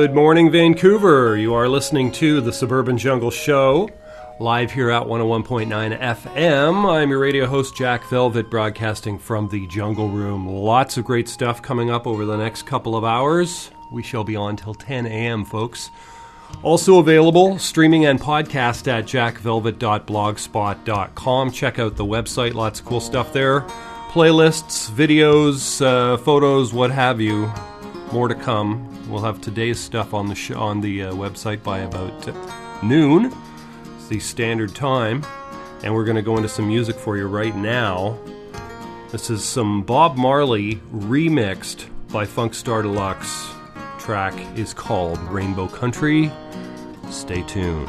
Good morning, Vancouver. You are listening to the Suburban Jungle Show, live here at 101.9 FM. I'm your radio host, Jack Velvet, broadcasting from the Jungle Room. Lots of great stuff coming up over the next couple of hours. We shall be on till 10 a.m., folks. Also available, streaming and podcast at jackvelvet.blogspot.com. Check out the website, lots of cool stuff there. Playlists, videos, uh, photos, what have you. More to come. We'll have today's stuff on the sh- on the uh, website by about uh, noon, it's the standard time, and we're going to go into some music for you right now. This is some Bob Marley remixed by Funkstar Deluxe. Track is called Rainbow Country. Stay tuned.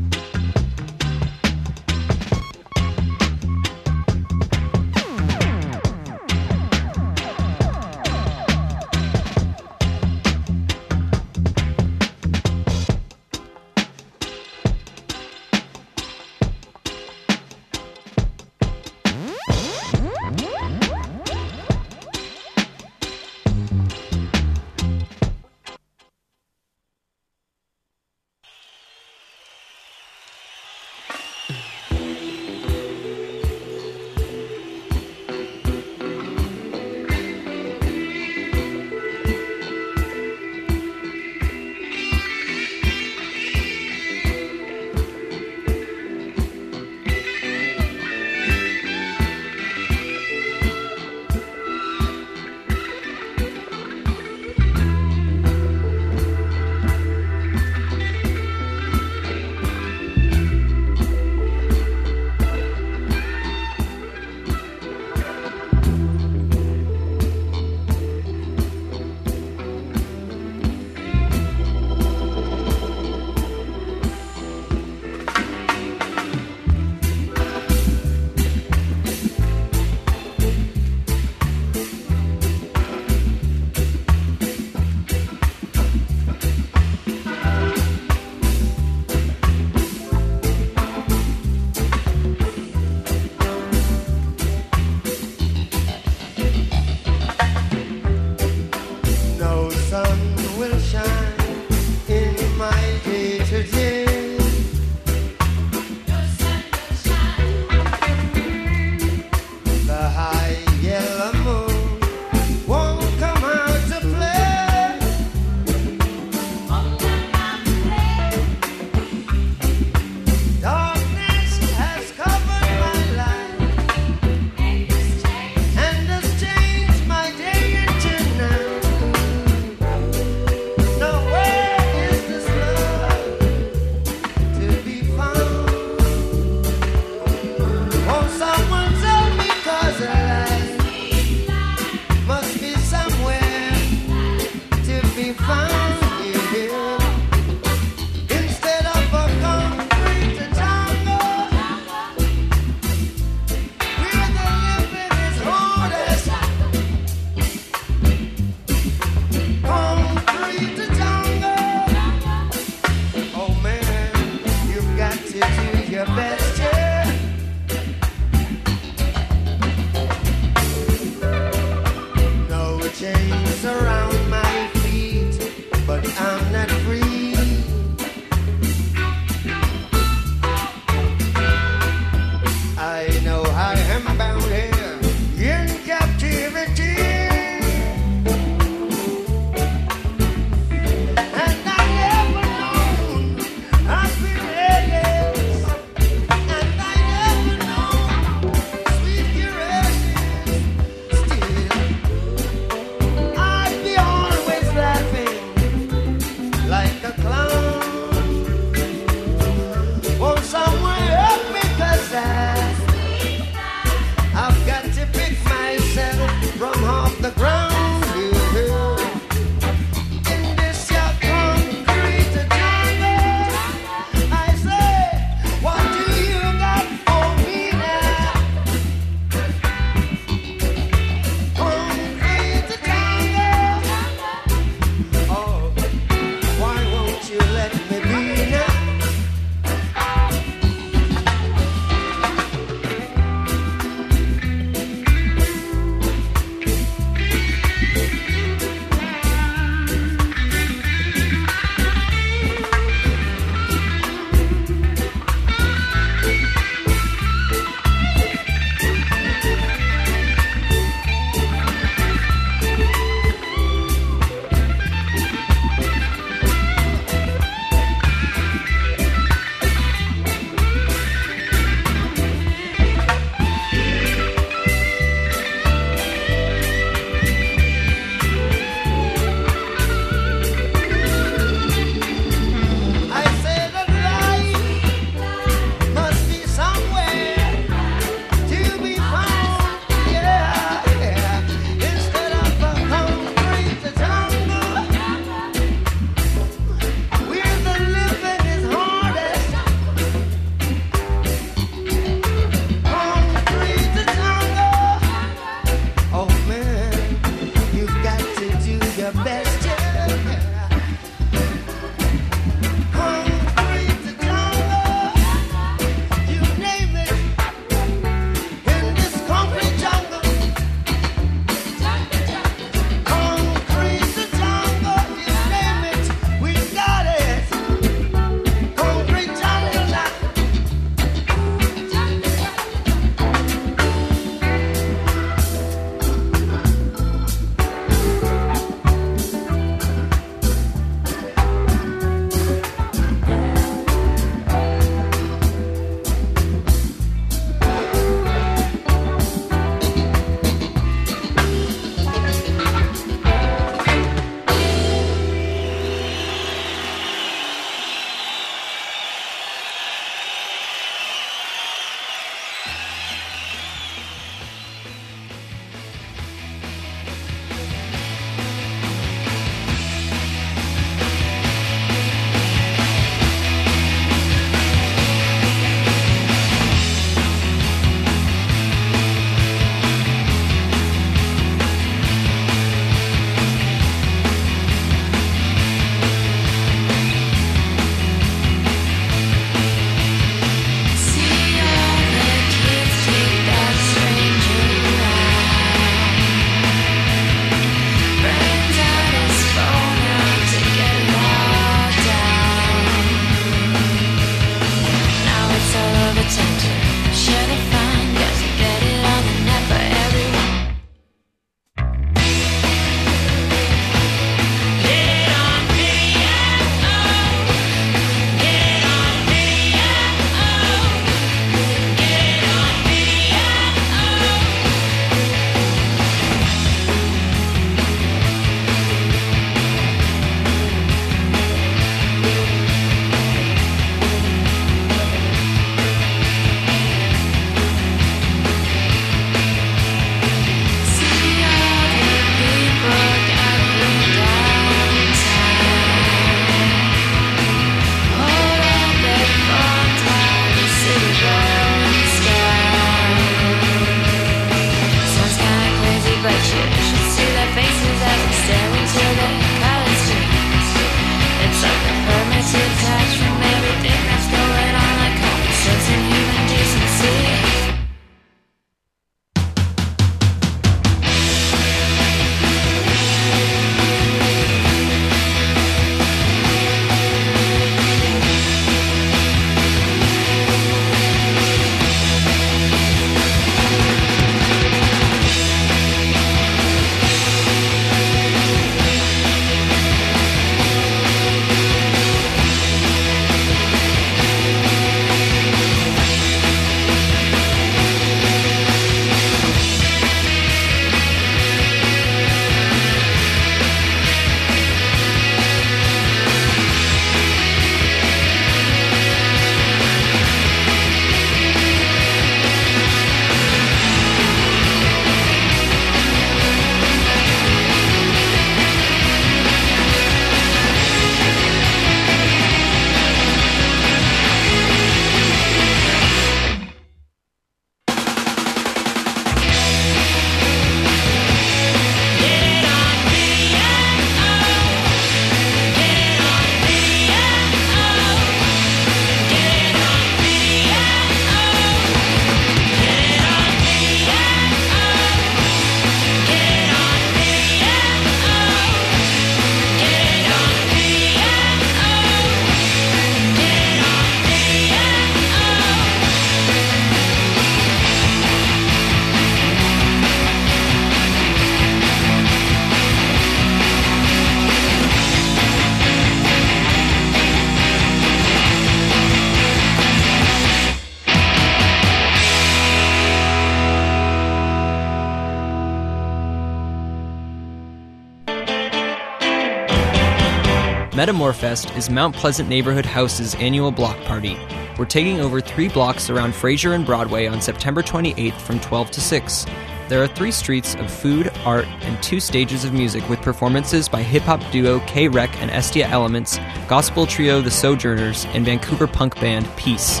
Metamorphest is Mount Pleasant Neighborhood House's annual block party. We're taking over three blocks around Fraser and Broadway on September 28th from 12 to 6. There are three streets of food, art, and two stages of music with performances by hip hop duo K Rec and Estia Elements, gospel trio The Sojourners, and Vancouver punk band Peace.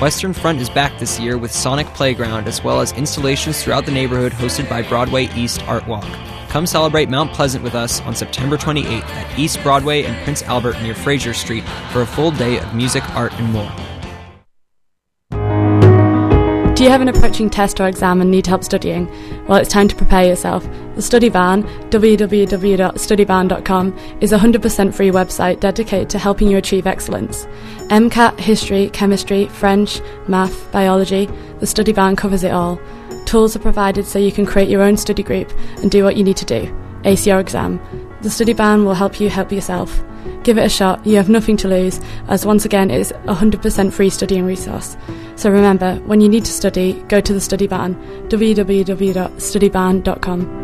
Western Front is back this year with Sonic Playground as well as installations throughout the neighborhood hosted by Broadway East Art Walk. Come celebrate Mount Pleasant with us on September 28th at East Broadway and Prince Albert near Fraser Street for a full day of music, art, and more. Do you have an approaching test or exam and need help studying? Well, it's time to prepare yourself. The Study Van, www.studyvan.com, is a 100% free website dedicated to helping you achieve excellence. MCAT, history, chemistry, French, math, biology, the Study Van covers it all. Tools are provided so you can create your own study group and do what you need to do. ACR exam. The Study Van will help you help yourself. Give it a shot, you have nothing to lose, as once again it is a 100% free studying resource. So remember, when you need to study, go to the Study Van, www.studyvan.com.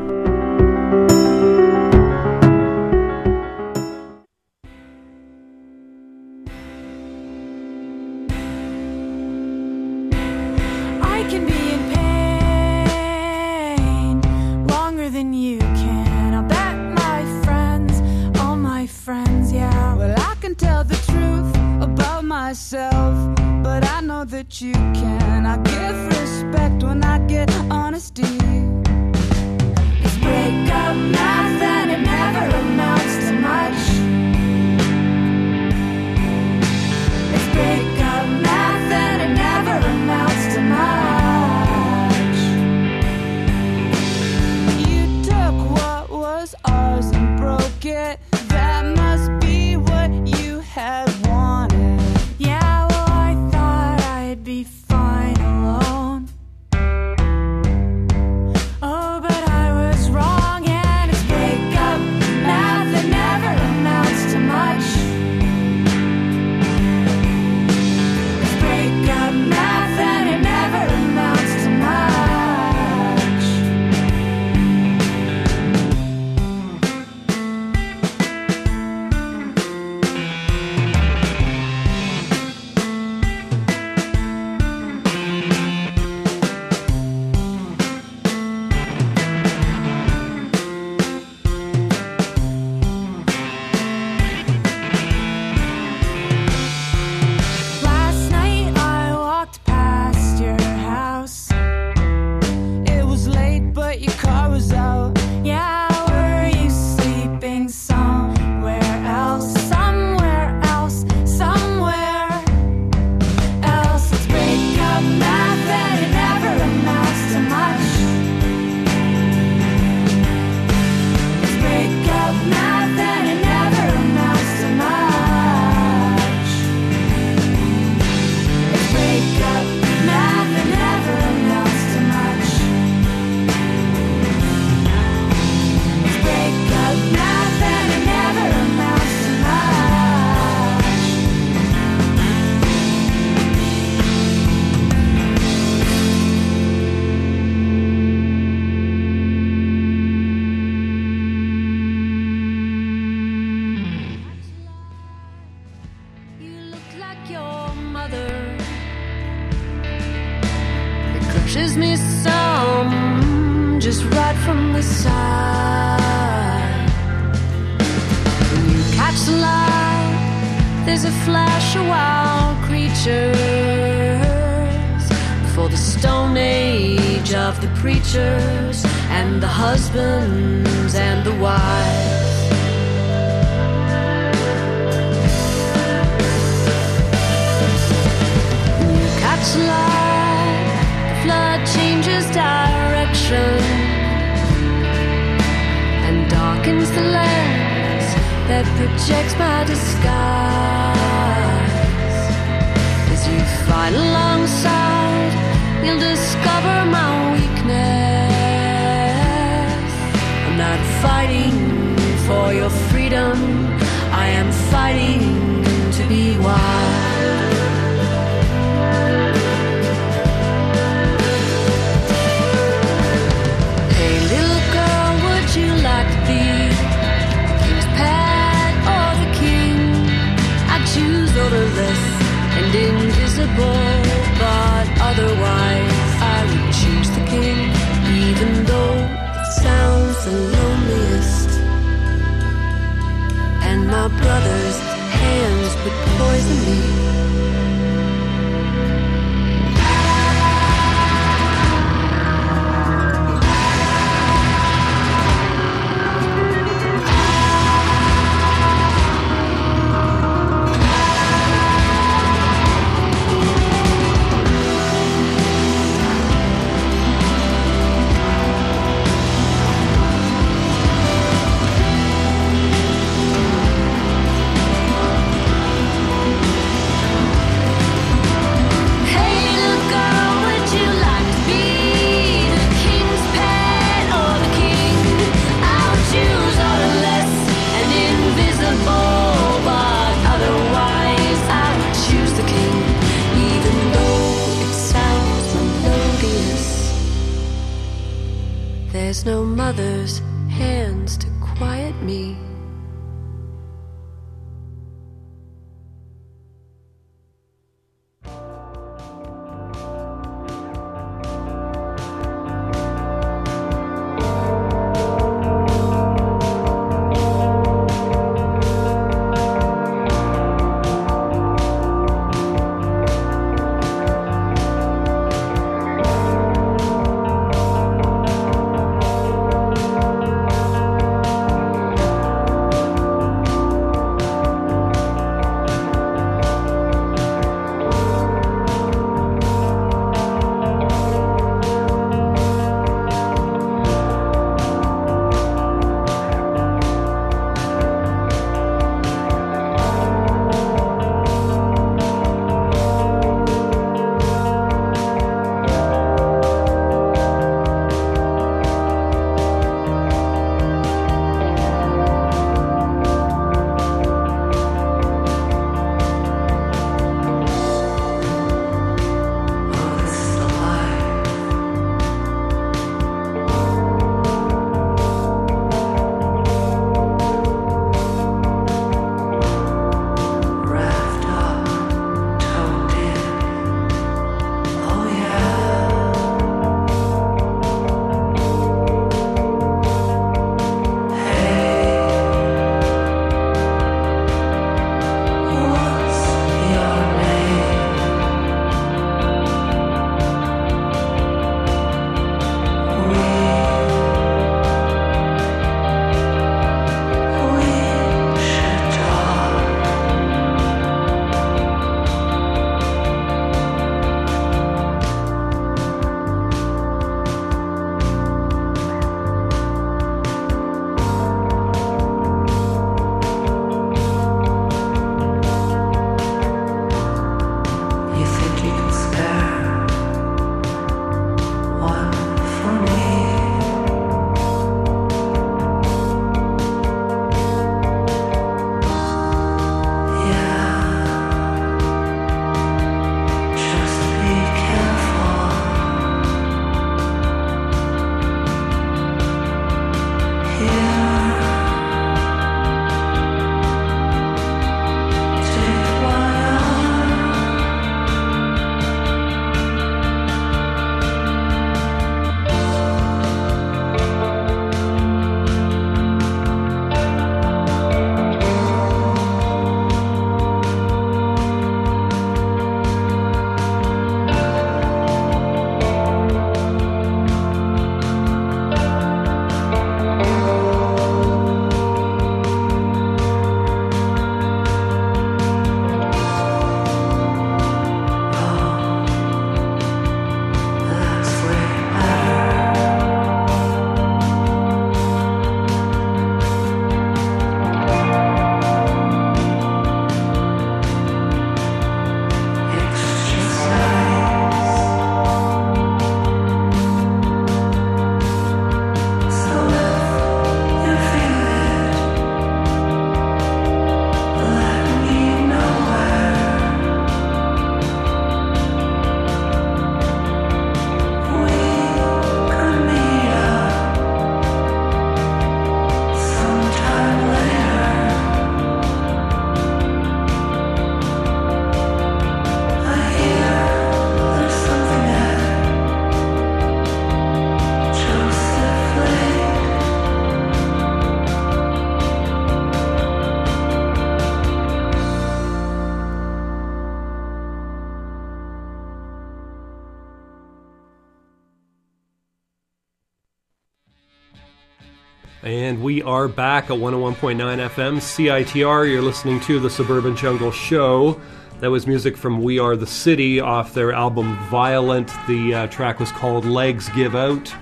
We are back at 101.9 FM CITR. You're listening to the Suburban Jungle Show. That was music from We Are the City off their album Violent. The uh, track was called Legs Give Out.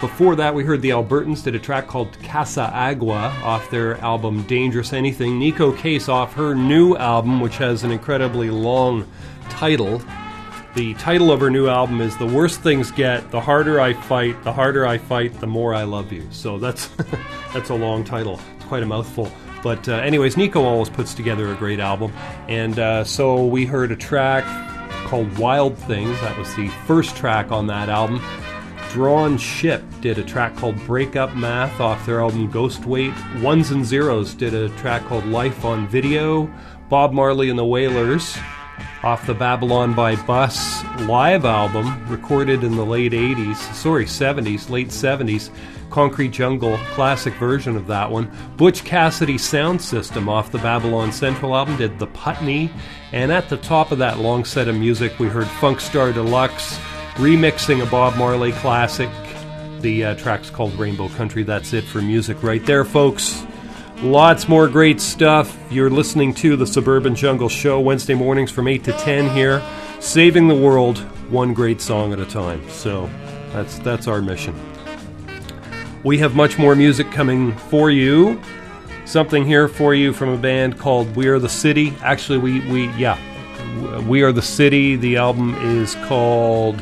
Before that, we heard the Albertans did a track called Casa Agua off their album Dangerous Anything. Neko Case off her new album, which has an incredibly long title. The title of her new album is "The Worst Things Get, the Harder I Fight, the Harder I Fight, the More I Love You." So that's that's a long title. It's quite a mouthful. But uh, anyways, Neko always puts together a great album, and uh, so we heard a track called "Wild Things." That was the first track on that album. Drawn Ship did a track called Breakup Math off their album Ghost Weight. Ones and Zeros did a track called Life on Video. Bob Marley and the Wailers off the Babylon by Bus live album recorded in the late 80s, sorry, 70s, late 70s. Concrete Jungle, classic version of that one. Butch Cassidy Sound System off the Babylon Central album did The Putney. And at the top of that long set of music, we heard Funkstar De Luxe remixing a Bob Marley classic. The uh, track's called Rainbow Country. That's it for music right there, folks. Lots more great stuff. You're listening to the Suburban Jungle Show Wednesday mornings from 8 to 10 here, saving the world one great song at a time. So that's that's our mission. We have much more music coming for you. Something here for you from a band called We Are the City. Actually, we we yeah, We Are the City. The album is called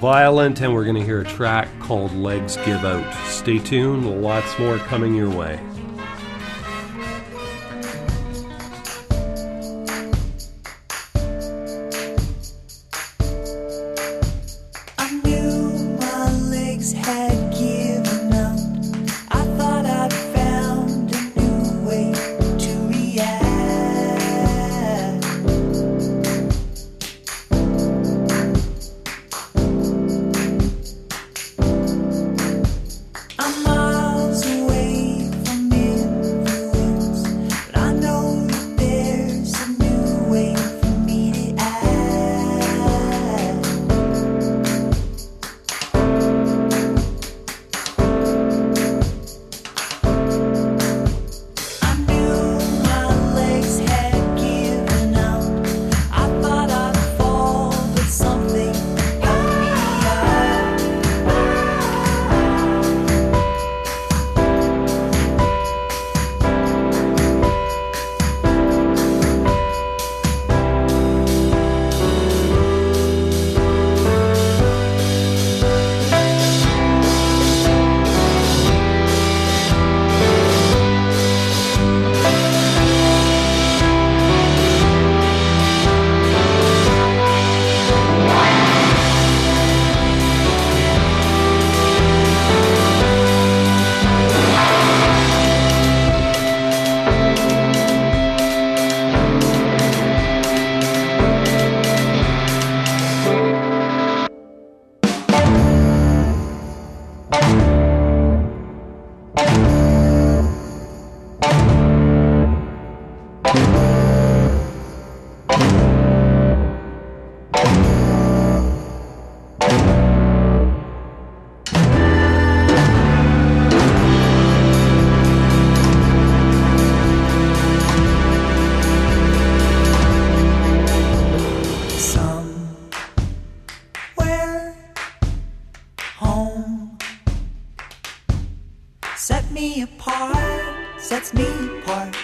Violent, and we're going to hear a track called Legs Give Out. Stay tuned. Lots more coming your way. Set me apart, sets me apart.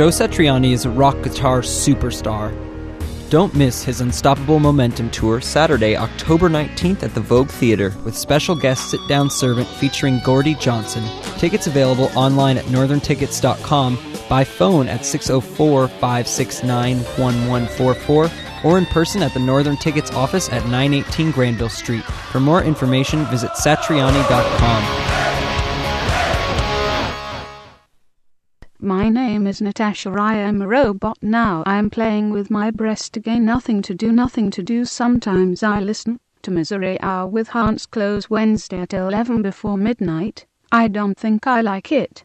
Joe Satriani is a rock guitar superstar. Don't miss his Unstoppable Momentum tour Saturday, October 19th at the Vogue Theater with special guest sit down servant featuring Gordie Johnson. Tickets available online at northerntickets.com, by phone at 604 569 1144, or in person at the Northern Tickets office at 918 Granville Street. For more information, visit satriani.com. is Natasha. I am a robot now. I am playing with my breast again. Nothing to do, nothing to do. Sometimes I listen to Misery Hour with Hans Kloss Wednesday at 11 before midnight. I don't think I like it.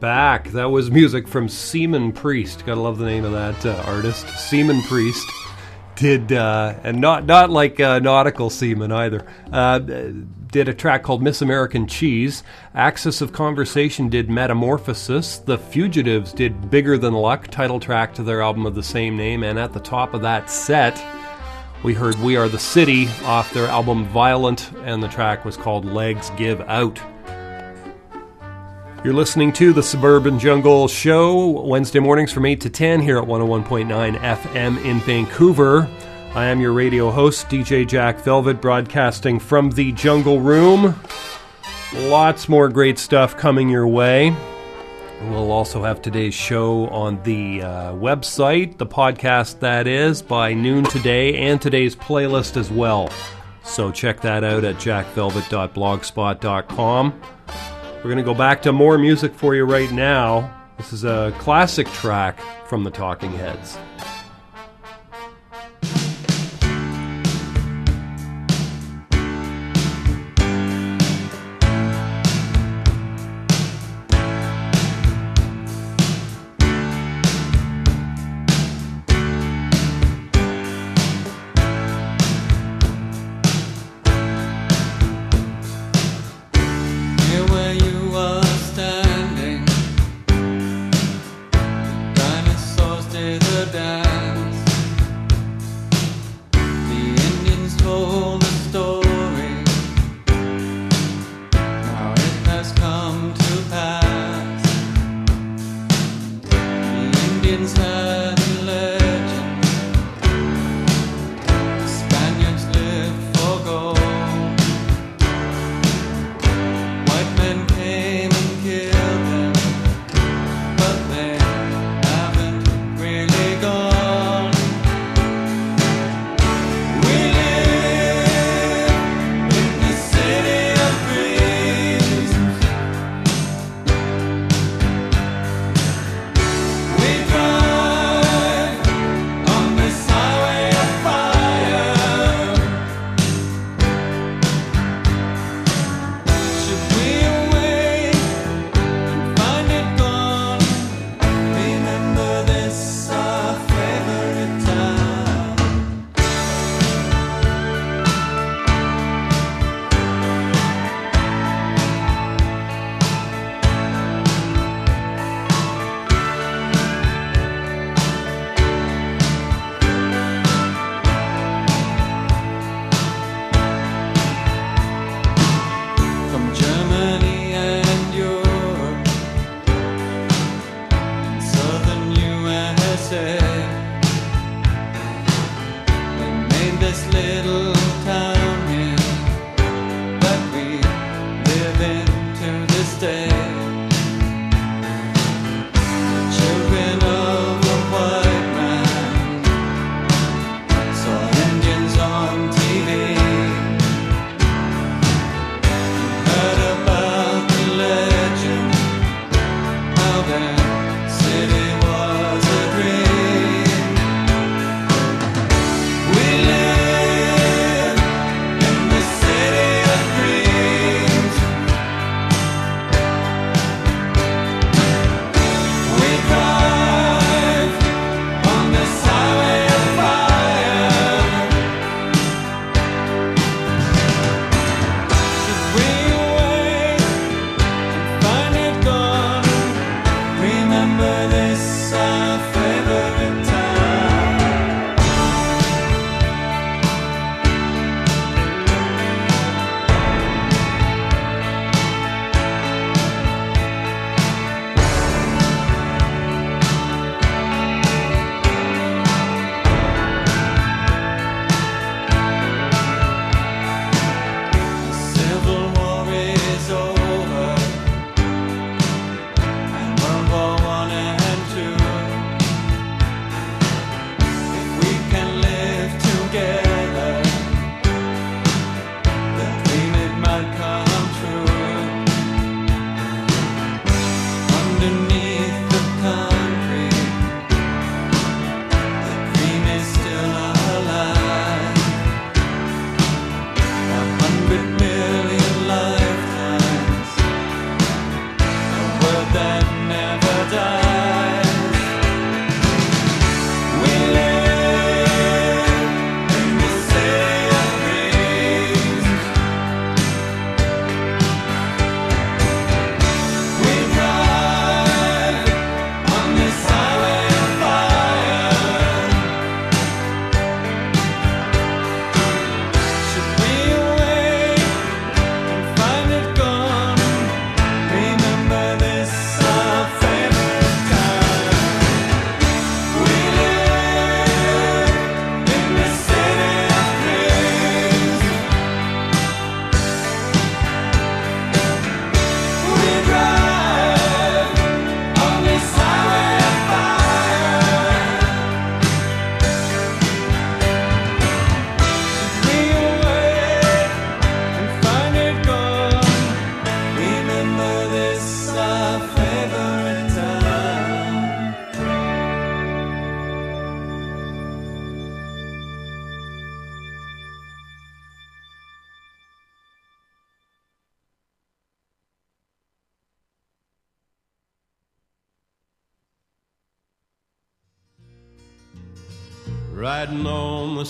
Back. That was music from Seaman Priest. Gotta love the name of that uh, artist. Seaman Priest did, uh, and not not like uh, nautical seaman either. Uh, did a track called Miss American Cheese. Axis of Conversation did Metamorphosis. The Fugitives did Bigger Than Luck, title track to their album of the same name. And at the top of that set, we heard We Are the City off their album Violent, and the track was called Legs Give Out. You're listening to the Suburban Jungle Show, Wednesday mornings from 8 to 10 here at 101.9 FM in Vancouver. I am your radio host, DJ Jack Velvet, broadcasting from the Jungle Room. Lots more great stuff coming your way. We'll also have today's show on the uh, website, the podcast that is, by noon today, and today's playlist as well. So check that out at jackvelvet.blogspot.com. We're going to go back to more music for you right now. This is a classic track from the Talking Heads.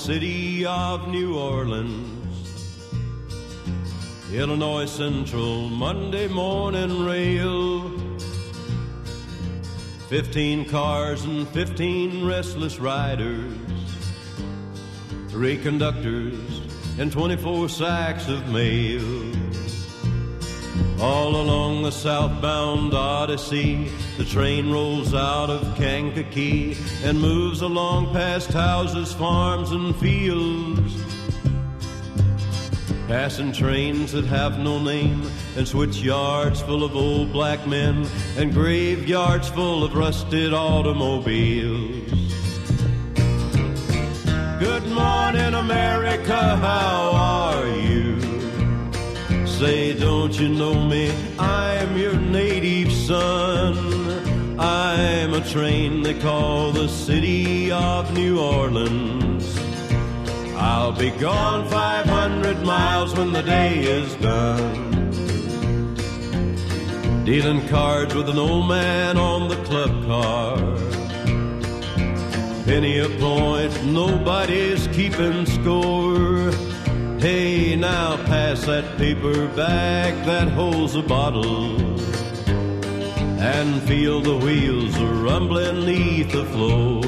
City of New Orleans. Illinois Central Monday morning rail. Fifteen cars and fifteen restless riders. Three conductors and 24 sacks of mail. All along the southbound Odyssey, the train rolls out of Kankakee and moves along past houses, farms, and fields. Passing trains that have no name, and switch yards full of old black men, and graveyards full of rusted automobiles. Good morning, America, how are you? Say, don't you know me? I'm your native son. I'm a train they call the city of New Orleans. I'll be gone 500 miles when the day is done. Dealing cards with an old man on the club car. Penny a point, nobody's keeping score. Hey, now pass that paper bag that holds a bottle. And feel the wheels rumbling neath the floor.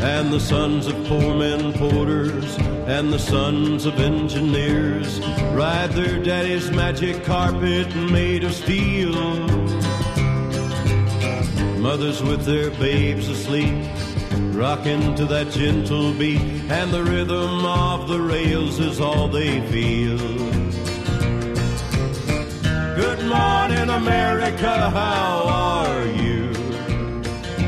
And the sons of poor men porters and the sons of engineers ride their daddy's magic carpet made of steel. Mothers with their babes asleep, rocking to that gentle beat, and the rhythm of the rails is all they feel. Good morning, America, how are you?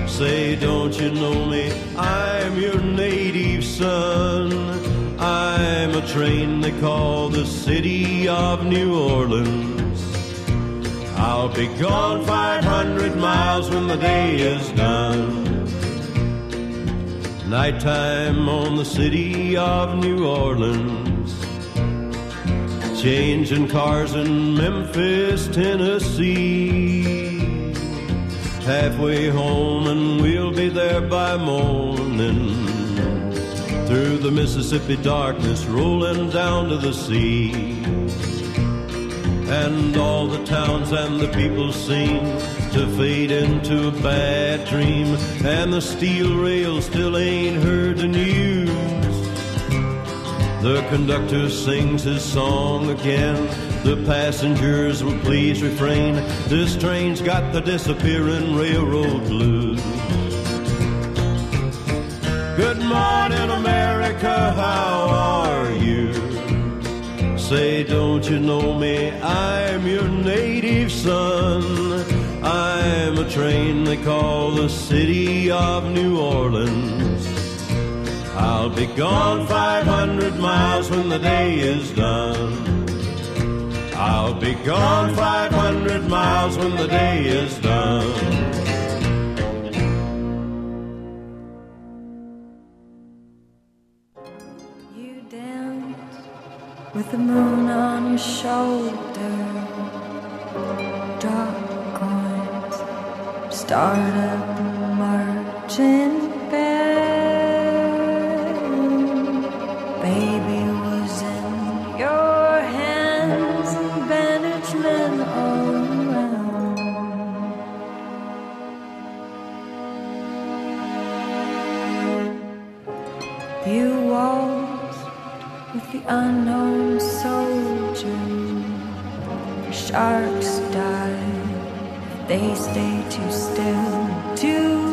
Say, don't you know me? I'm your native son. I'm a train they call the city of New Orleans. I'll be gone 500 miles when the day is done. Nighttime on the city of New Orleans. Changing cars in Memphis, Tennessee. Halfway home, and we'll be there by morning. Through the Mississippi darkness, rolling down to the sea. And all the towns and the people seem to fade into a bad dream. And the steel rail still ain't heard the news. The conductor sings his song again. The passengers will please refrain. This train's got the disappearing railroad blues. Good morning, America, how are you? Say, don't you know me? I'm your native son. I'm a train they call the city of New Orleans. I'll be gone 500 miles when the day is done. I'll be gone 500 miles when the day is done. You dance with the moon on your shoulder. Start up a marching band. Baby was in your hands, and bandaged men all around. You waltzed with the unknown soldier. Sharks die if they stay too still too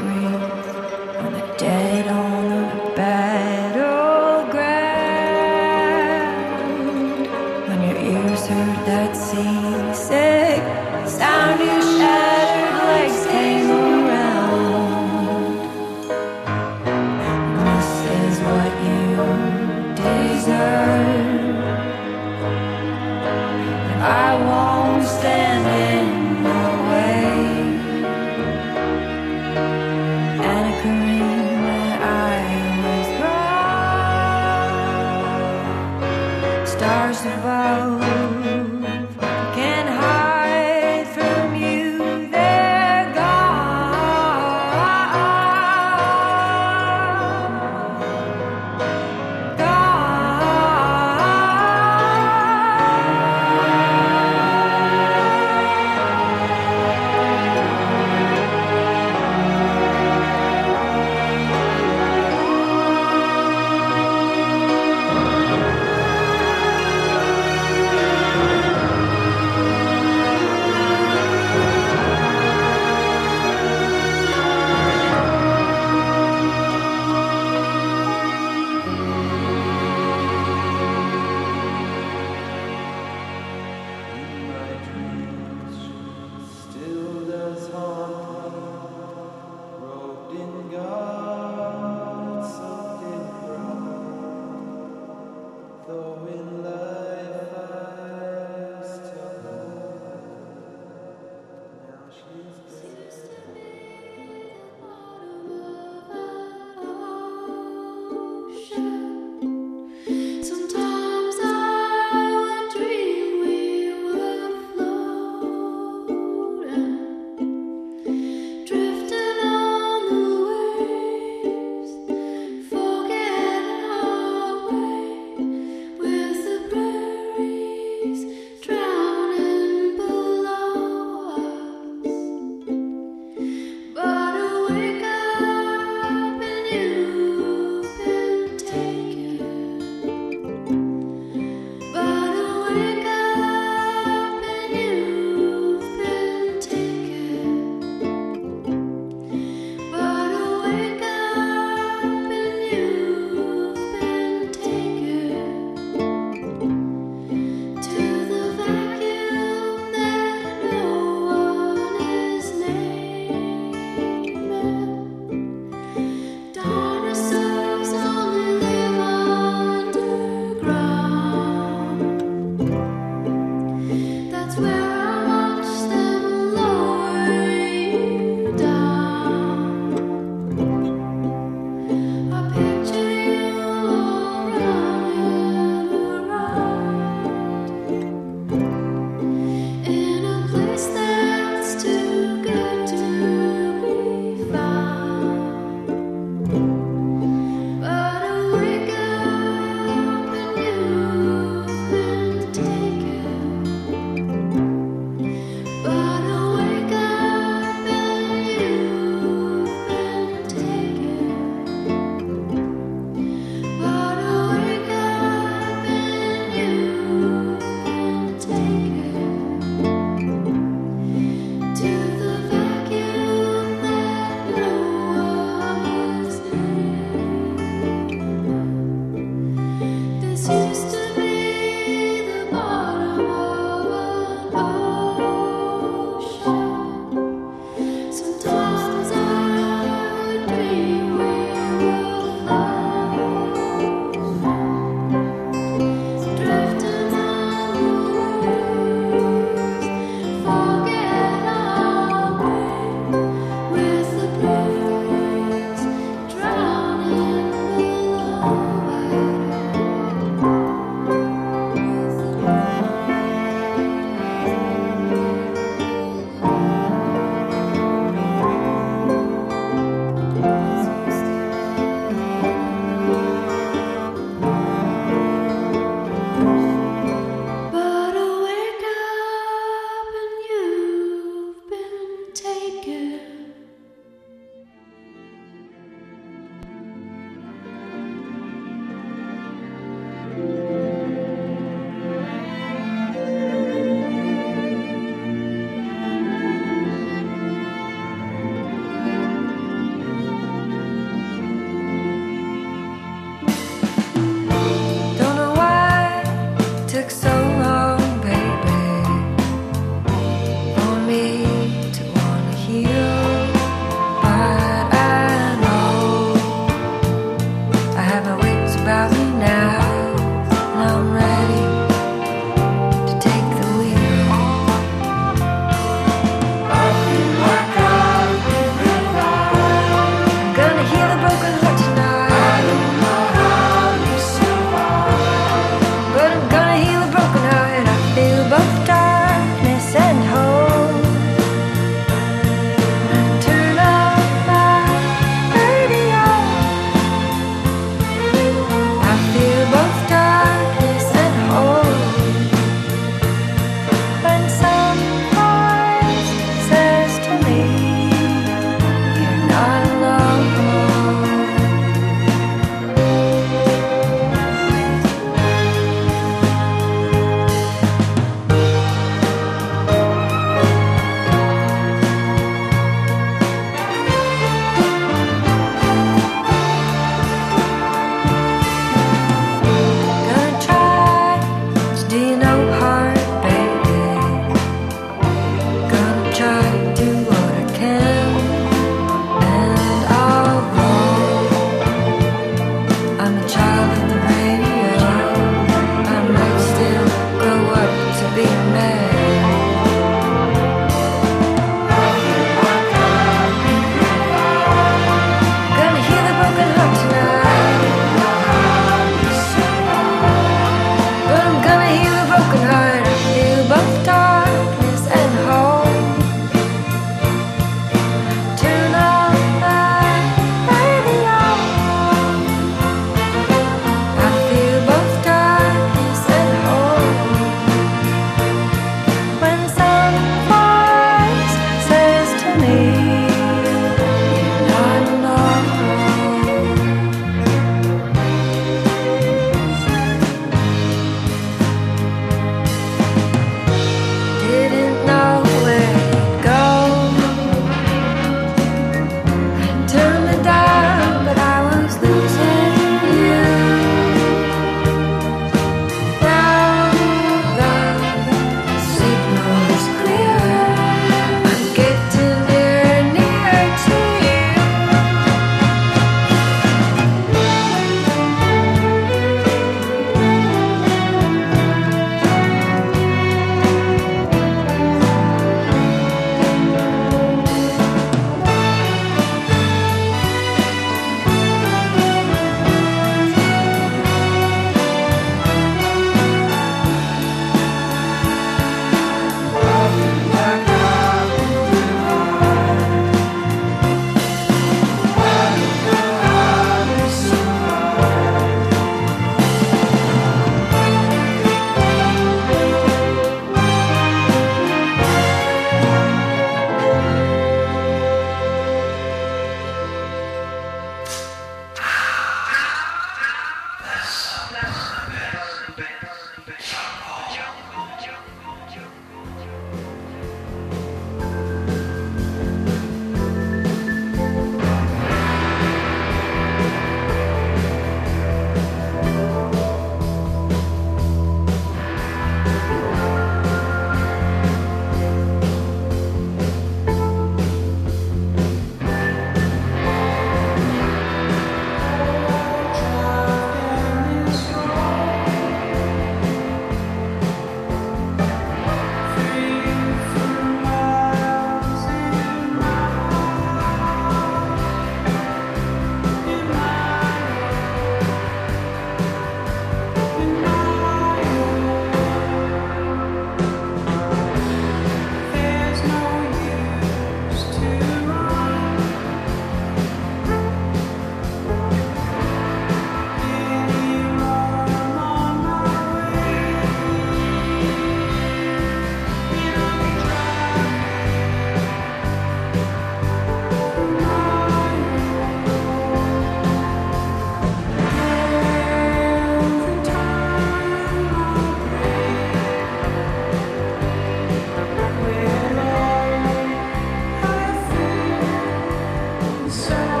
so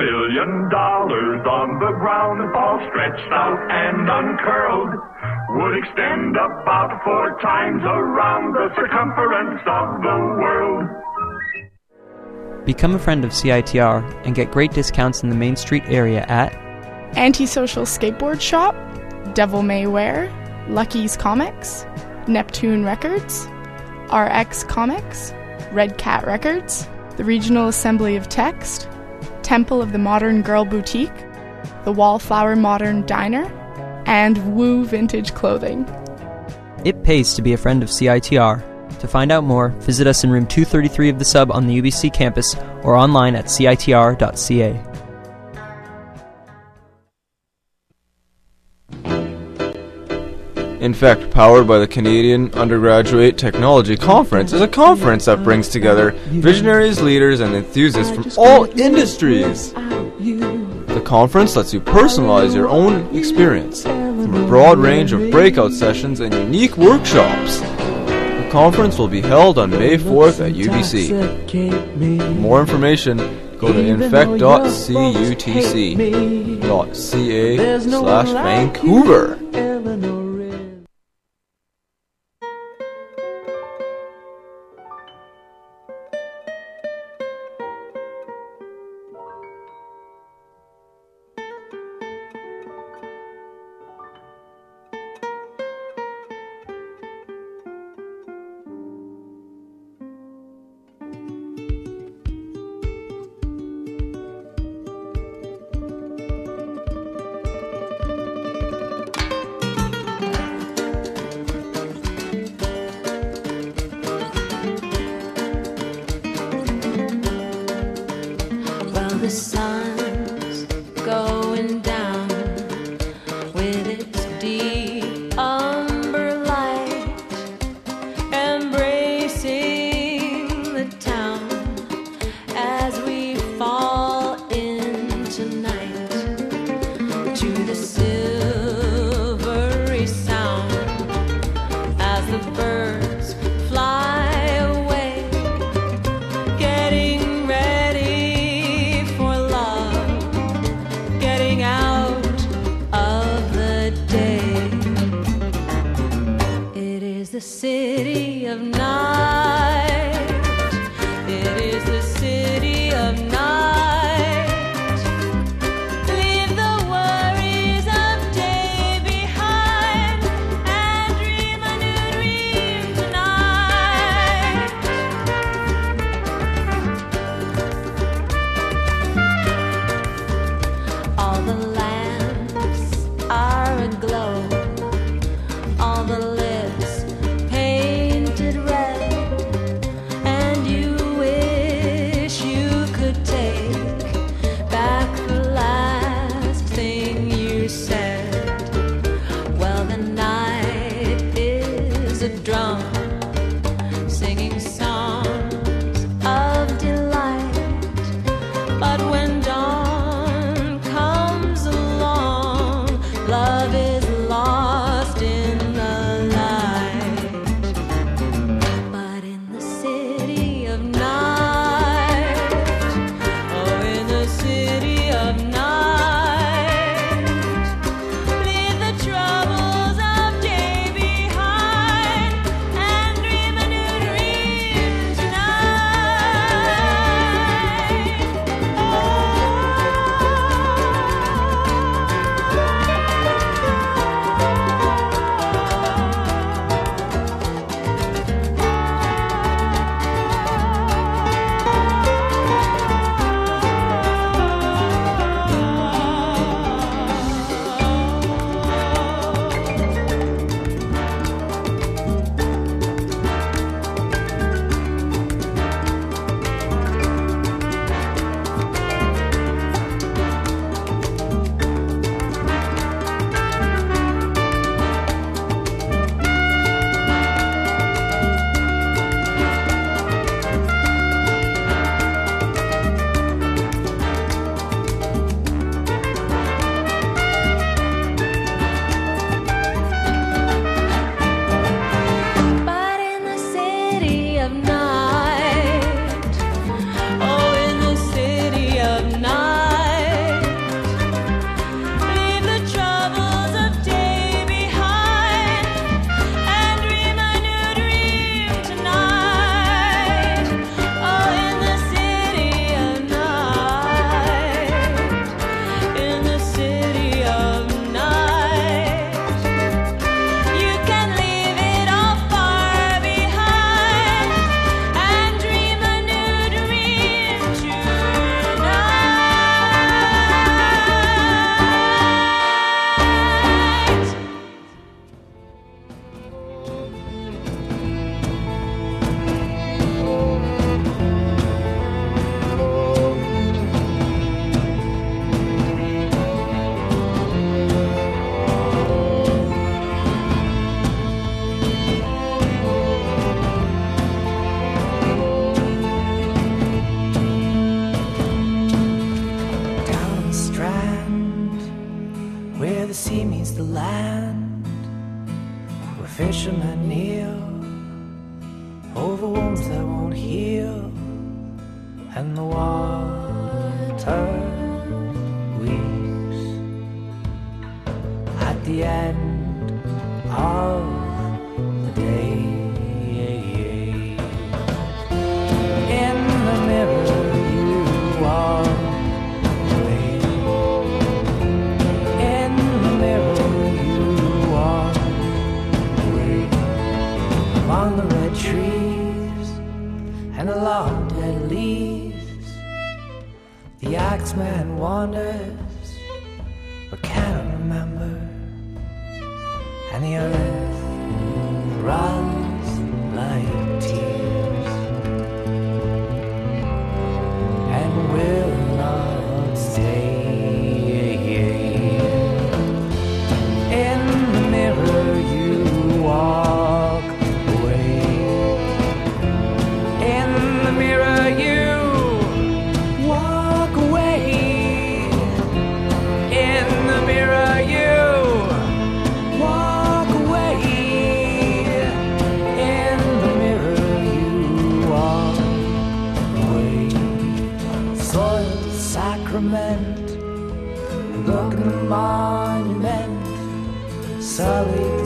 billion dollars on the ground, all stretched out and uncurled, would extend about four times around the circumference of the world. Become a friend of CITR and get great discounts in the Main Street area at Antisocial Skateboard Shop, Devil May Wear, Lucky's Comics, Neptune Records, RX Comics, Red Cat Records, the Regional Assembly of Text, Temple of the Modern Girl Boutique, the Wallflower Modern Diner, and Woo Vintage Clothing. It pays to be a friend of CITR. To find out more, visit us in room 233 of the sub on the UBC campus or online at citr.ca. In fact, powered by the Canadian Undergraduate Technology Conference is a conference that brings together visionaries, leaders, and enthusiasts from all industries. The conference lets you personalize your own experience from a broad range of breakout sessions and unique workshops. The conference will be held on May 4th at UBC. For more information, go to infect.cutc.ca slash Vancouver.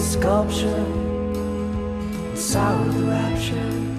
Sculpture, the rapture.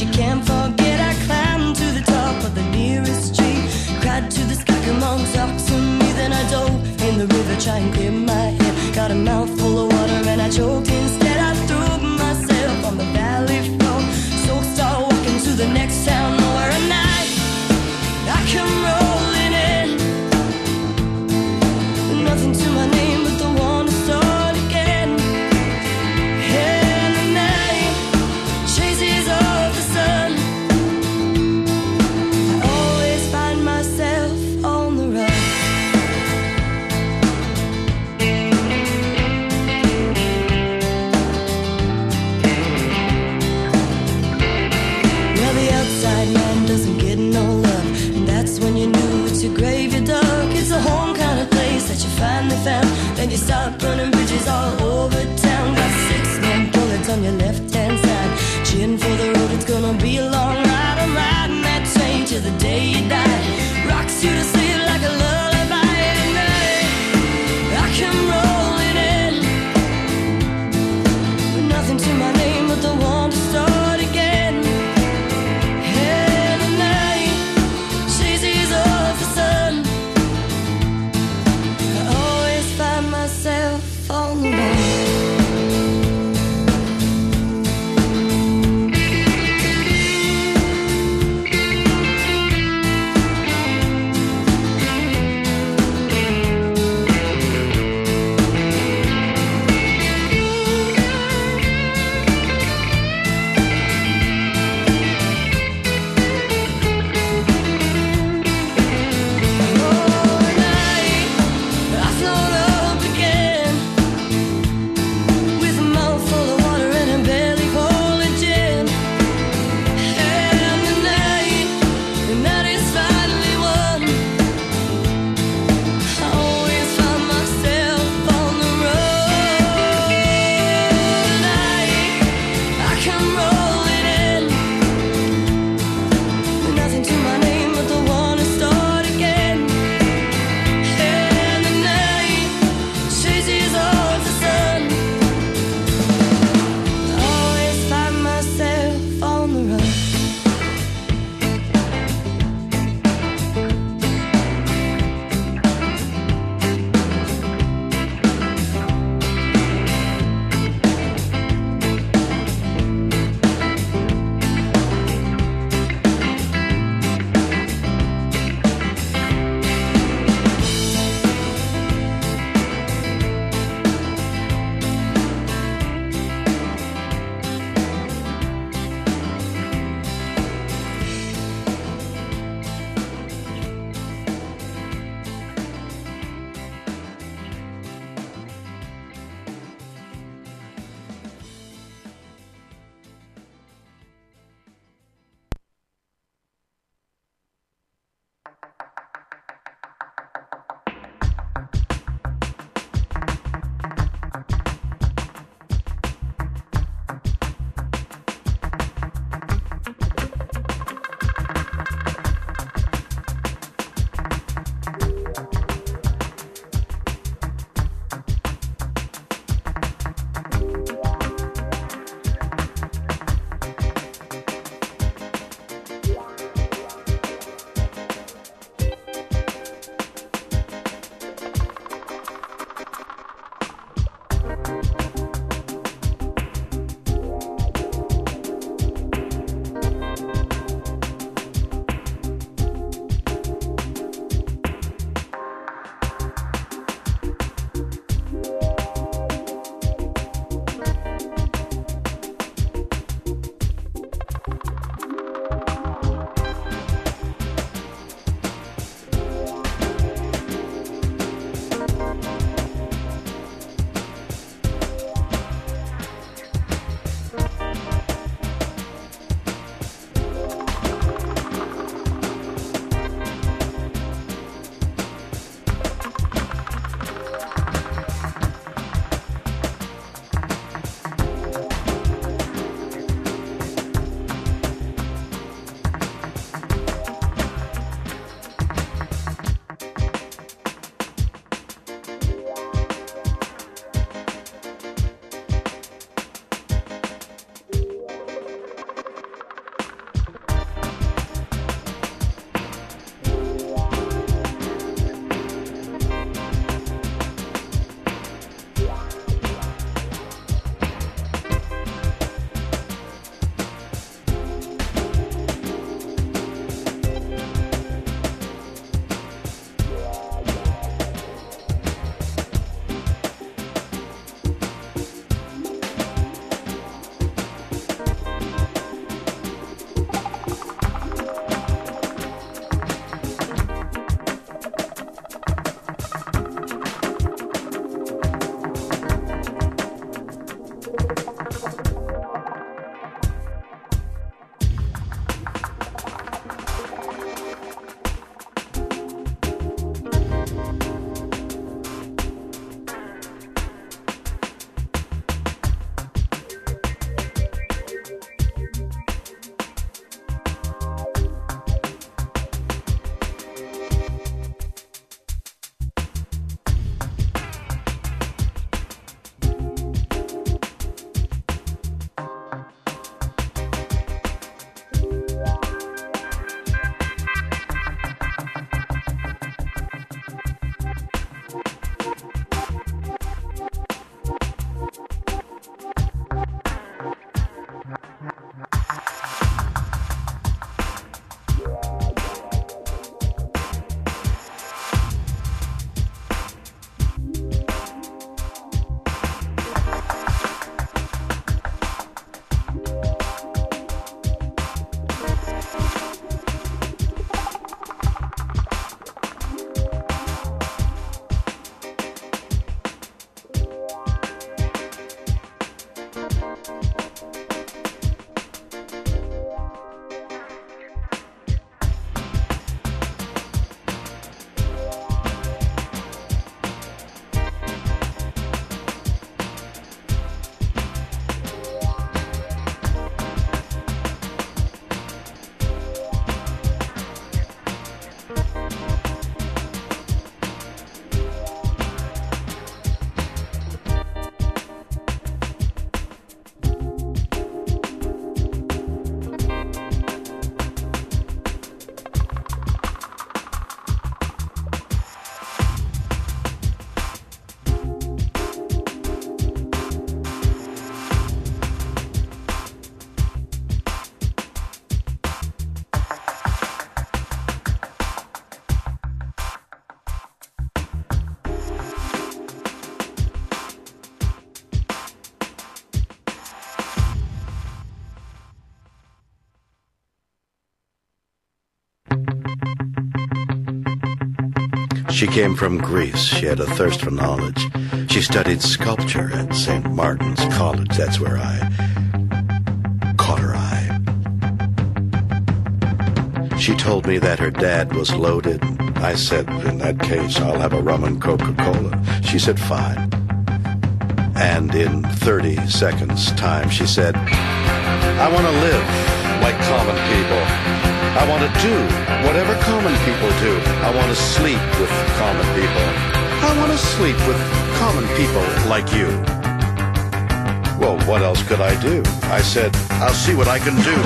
You can't forget. She came from Greece. She had a thirst for knowledge. She studied sculpture at St. Martin's College. That's where I caught her eye. She told me that her dad was loaded. I said, in that case, I'll have a rum and Coca-Cola. She said, fine. And in 30 seconds time, she said, I want to live like common people. I want to do whatever common people do. I want to sleep with common people. I want to sleep with common people like you. Well, what else could I do? I said, I'll see what I can do.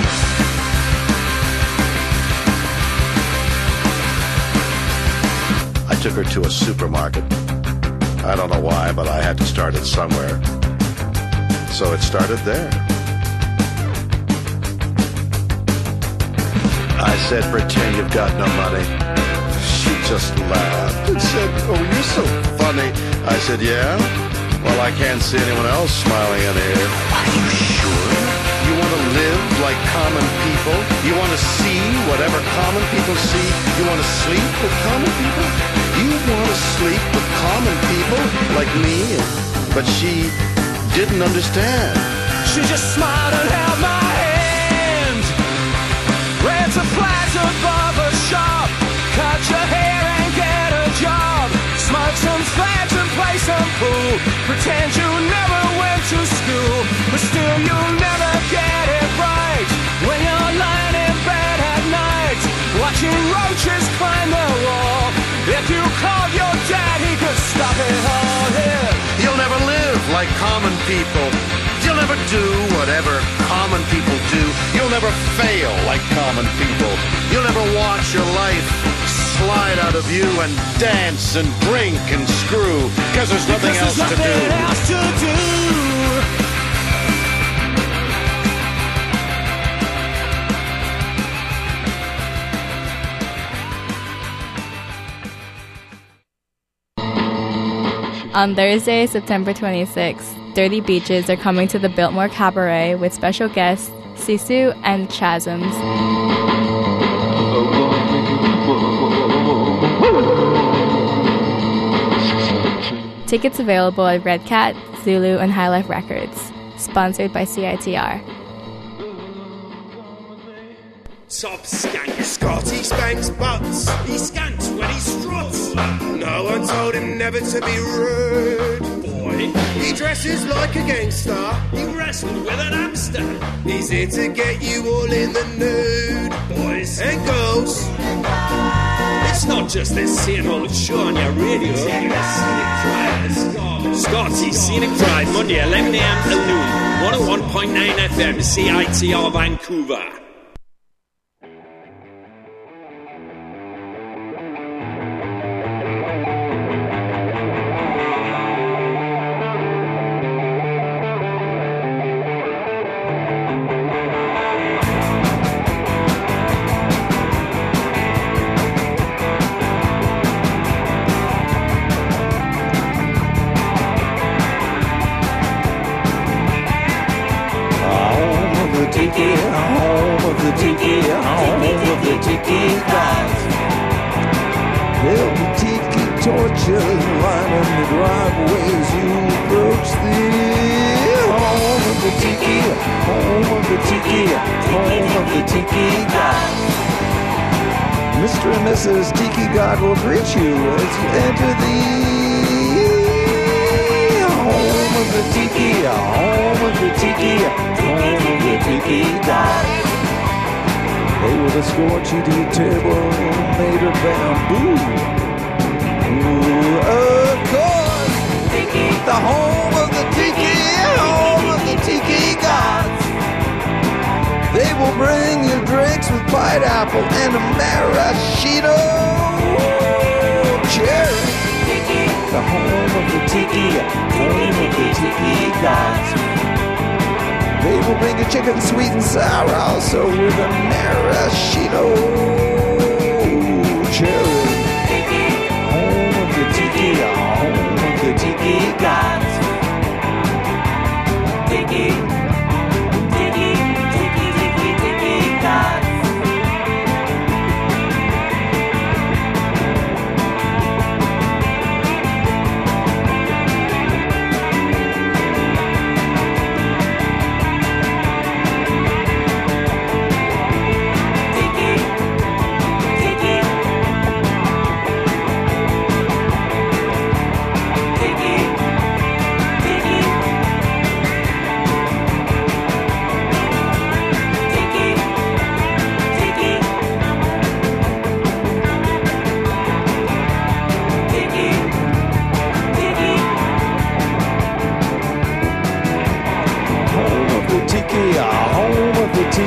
I took her to a supermarket. I don't know why, but I had to start it somewhere. So it started there. I said, pretend you've got no money. She just laughed and said, oh, you're so funny. I said, yeah? Well, I can't see anyone else smiling in here. Are you sure? You want to live like common people? You want to see whatever common people see? You want to sleep with common people? You want to sleep with common people like me? But she didn't understand. She just smiled and held my hand. Ran to Plaza Barber Shop. Cut your hair and get a job. Smoke some fags and play some pool. Pretend you never went to school. But still you'll never get it right. When you're lying in bed at night. Watching roaches climb the wall. If you called your dad, he could stop it all here. You'll never live like common people. You'll never do whatever common people do. You'll never fail like common people. You'll never watch your life slide out of you and dance and drink and screw because there's nothing Because else there's to do. nothing else to do. On Thursday, September 26th, Dirty Beaches are coming to the Biltmore Cabaret with special guests Sisu and Chasms. Tickets available at Red Cat, Zulu, and High Life Records. Sponsored by CITR. Top skank. Scotty spanks butts. He skanks when he struts. No one told him never to be rude. Boy. He dresses like a gangster. He wrestled with an hamster. He's here to get you all in the nude. Boys and girls. It's not just this same old show on your radio. Scotty Scenic Drive, Monday, 11am to noon. 101.9 FM, CITR Vancouver. Mrs. Tiki God will greet you as you enter the home of the tiki, home of the tiki, home of the tiki god. They will escort you to a table made of bamboo. Ooh, of course, the home of the tiki, home of the tiki gods. They will bring you drinks with pineapple and a maraschino cherry. The home of the tiki, home of the tiki gods. They will bring you chicken sweet and sour, also with a maraschino cherry. Home of the tiki, home of the tiki gods.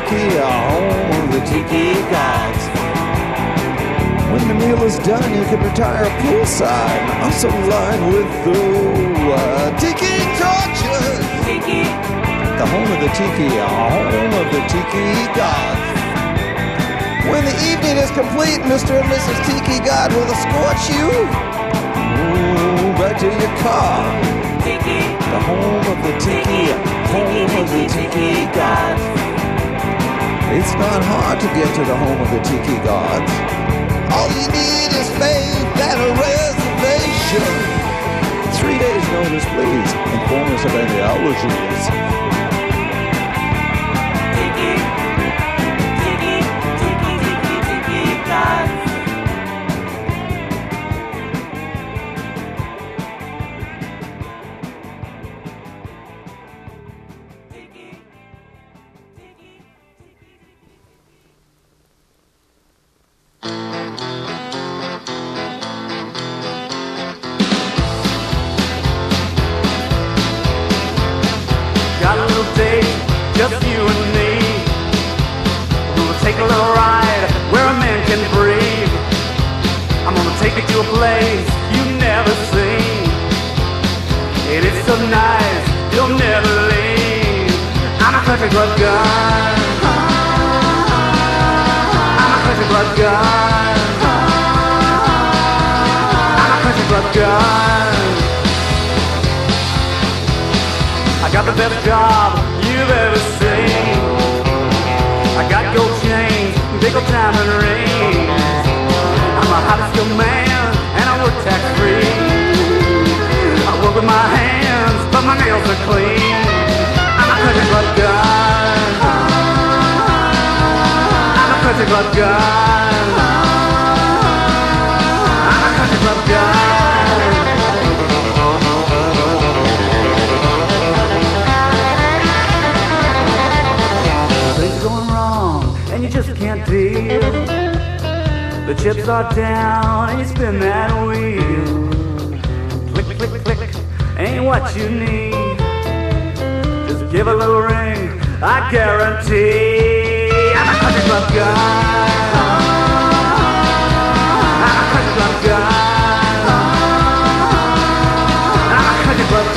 Tiki, home of the tiki gods. When the meal is done, you can retire poolside, also lined with the uh, tiki torches. Tiki. The home of the tiki, home of the tiki gods. When the evening is complete, Mr. and Mrs. Tiki God will escort you ooh, back to your car. The home of the tiki, home of the tiki gods. It's not hard to get to the home of the tiki gods. All you need is faith and a reservation. Three days notice, please. Inform us of any allergies. Got Club. I'm a country club guy. I got the best job you've ever seen. I got gold chains, big old diamond rings. I'm a high skilled man and I work tax free. I work with my hands, but my nails are clean. I'm a country club guy. Country club guy. I'm a country club guy. Things going wrong and you just can't deal. The chips are down and you spin that wheel. Click, click, click, ain't what you need. Just give a little ring, I guarantee.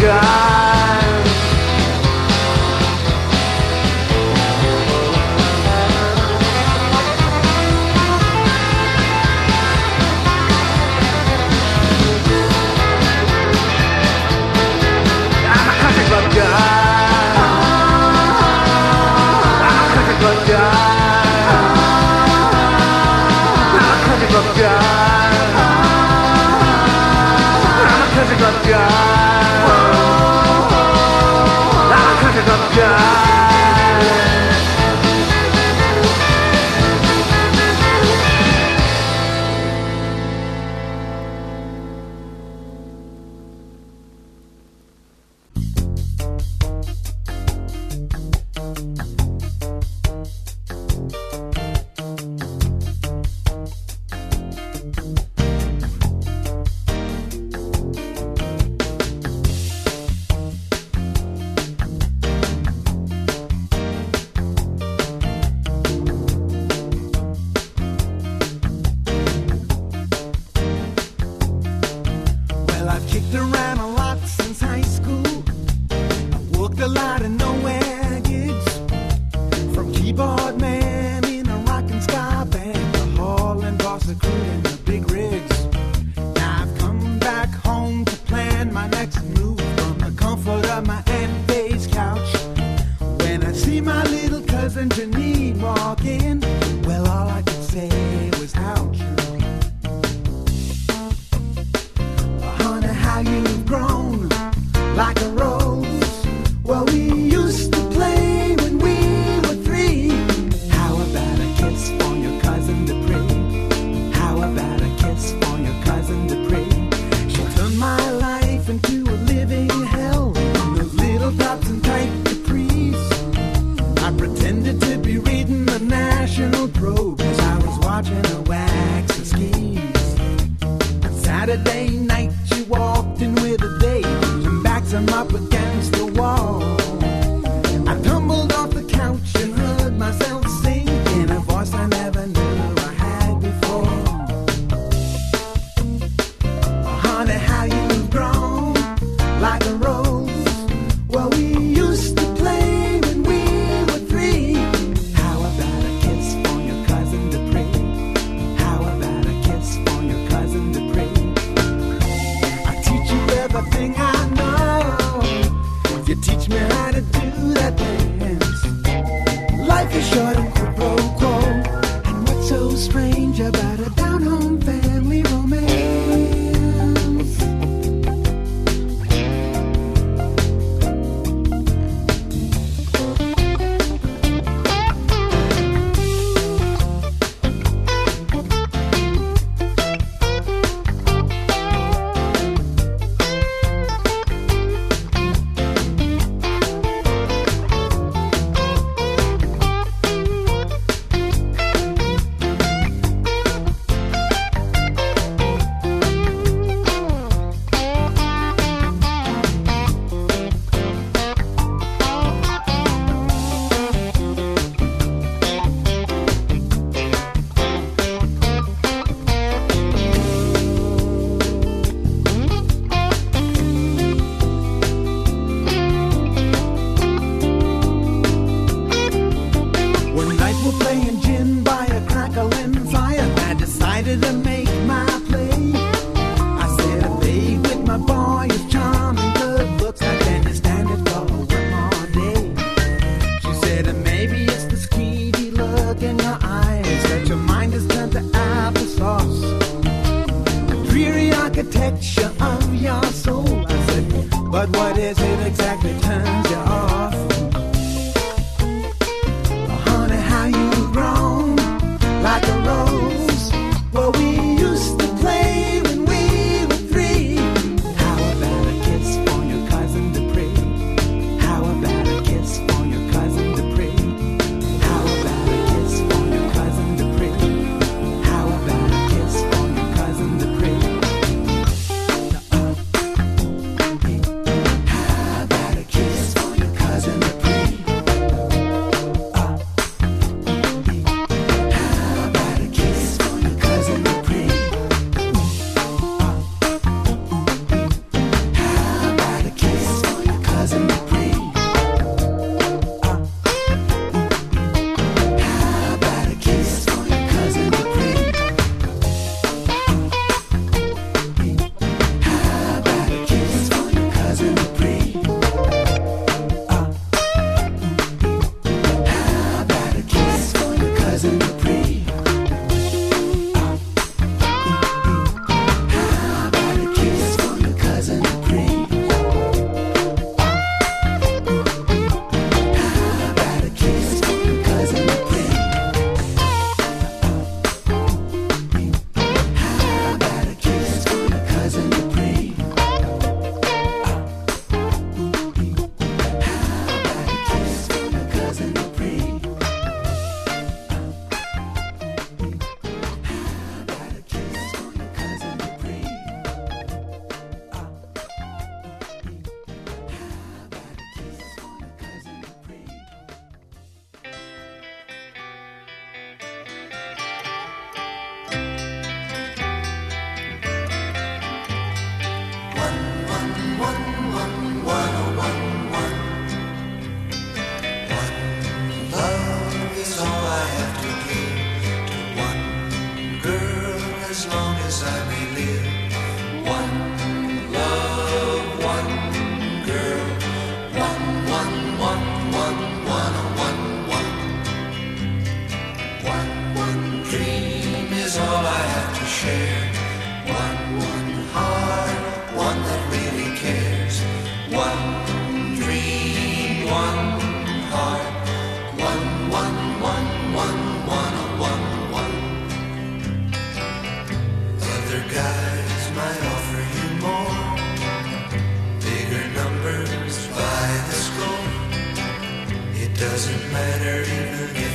God. of God. Oh, oh, oh.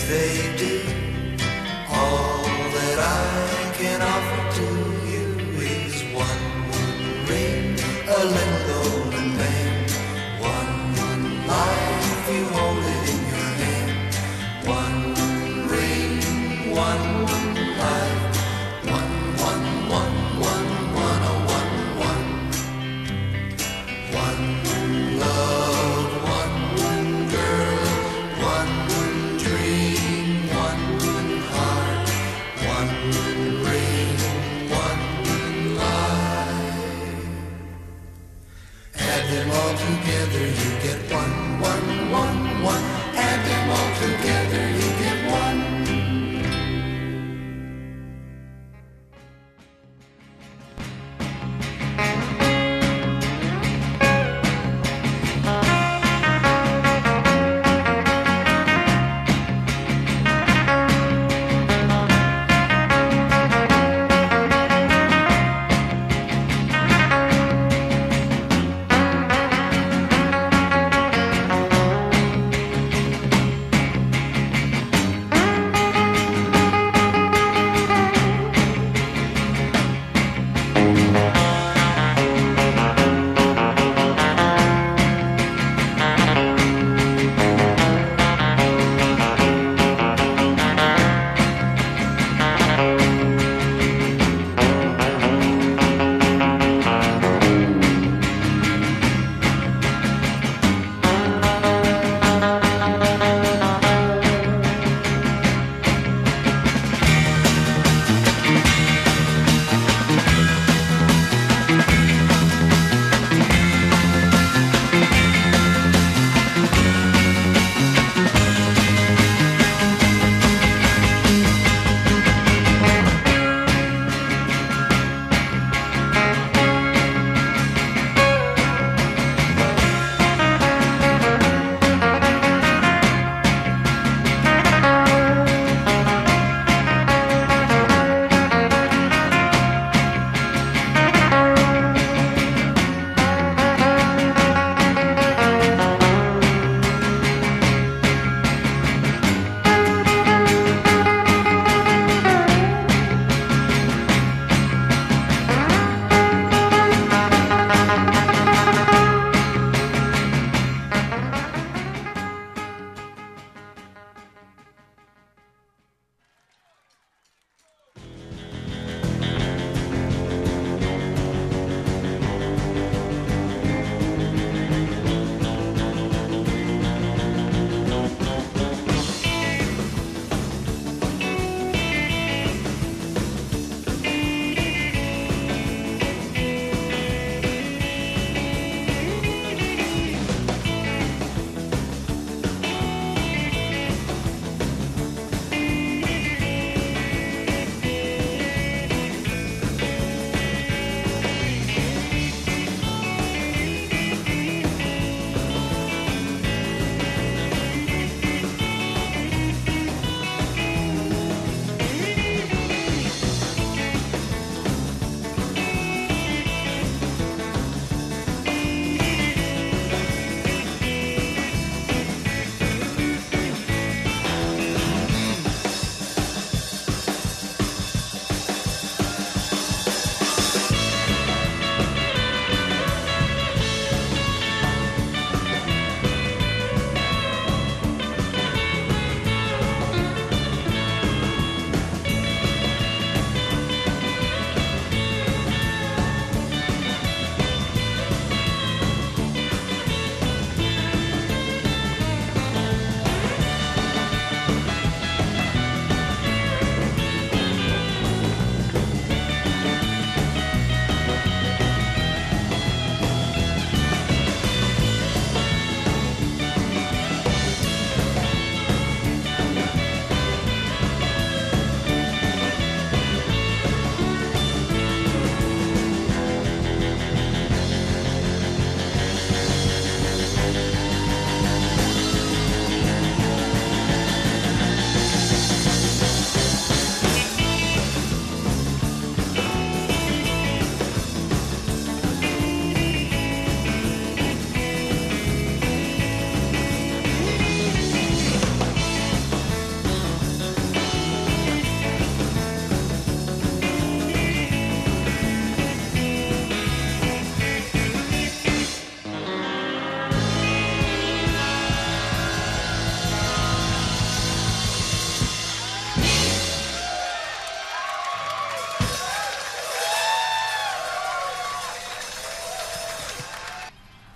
They do. You get one, one, one, one, add them all together.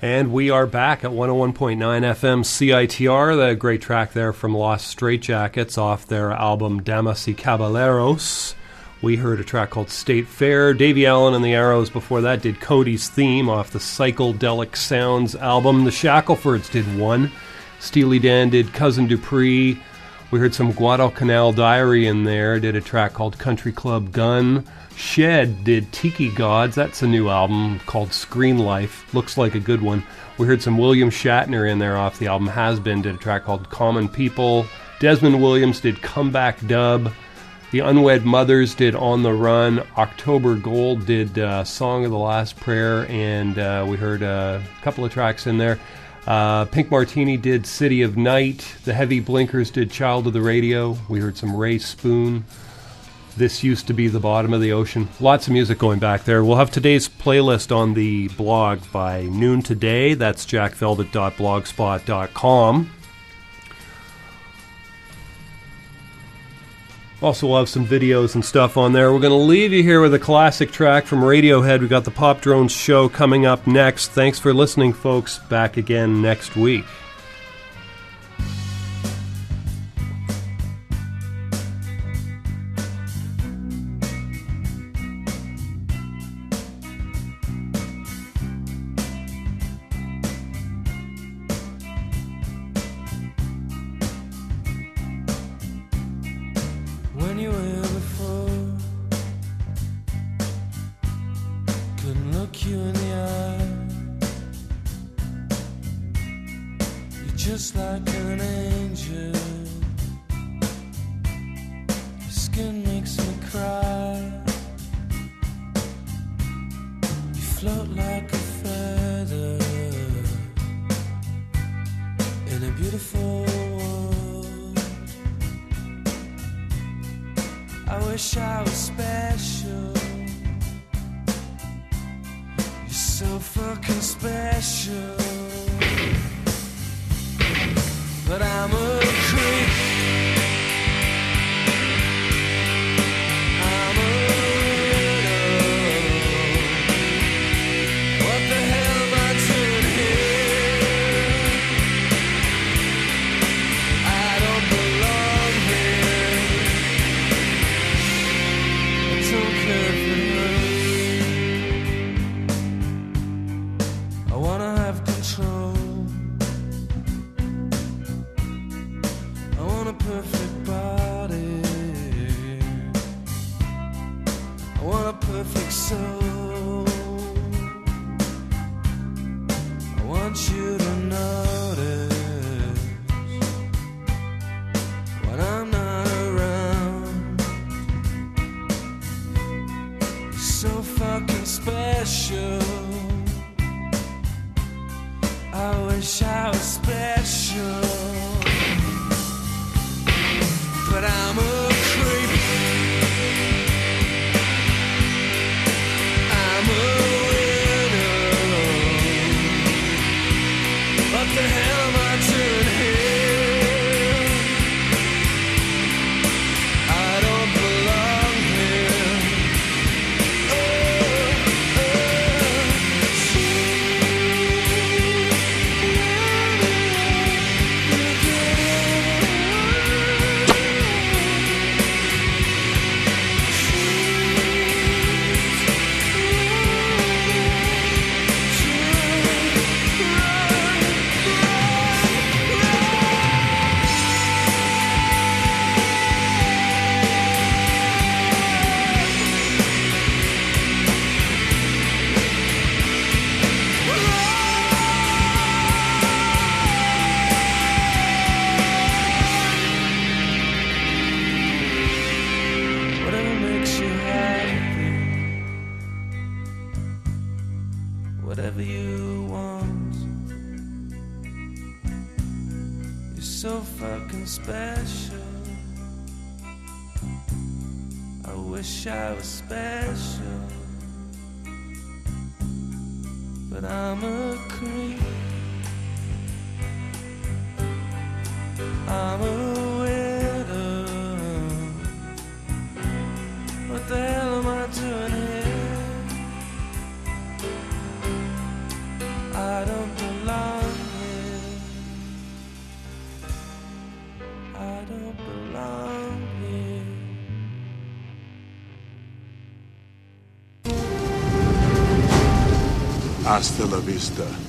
And we are back at 101.9 FM CITR, the great track there from Los Straitjackets off their album Damas y Caballeros. We heard a track called State Fair. Davie Allan and the Arrows before that did Cody's Theme off the Psychedelic Sounds album. The Shackelfords did one. Steely Dan did Cousin Dupree. We heard some Guadalcanal Diary in there, did a track called Country Club Gun. Shed did Tiki Gods, that's a new album called Screen Life. Looks like a good one. We heard some William Shatner in there off the album Has Been, did a track called Common People. Desmond Williams did Comeback Dub. The Unwed Mothers did On the Run. October Gold did uh, Song of the Last Prayer, and uh, we heard a couple of tracks in there. Uh, Pink Martini did City of Night. The Heavy Blinkers did Child of the Radio. We heard some Rae Spoon. This used to be the bottom of the ocean. Lots of music going back there. We'll have today's playlist on the blog by noon today. That's jackvelvet.blogspot.com. Also, we'll have some videos and stuff on there. We're going to leave you here with a classic track from Radiohead. We got the Pop Drones show coming up next. Thanks for listening, folks. Back again next week. When you were before. Couldn't look you in the eye. You're just like an vista.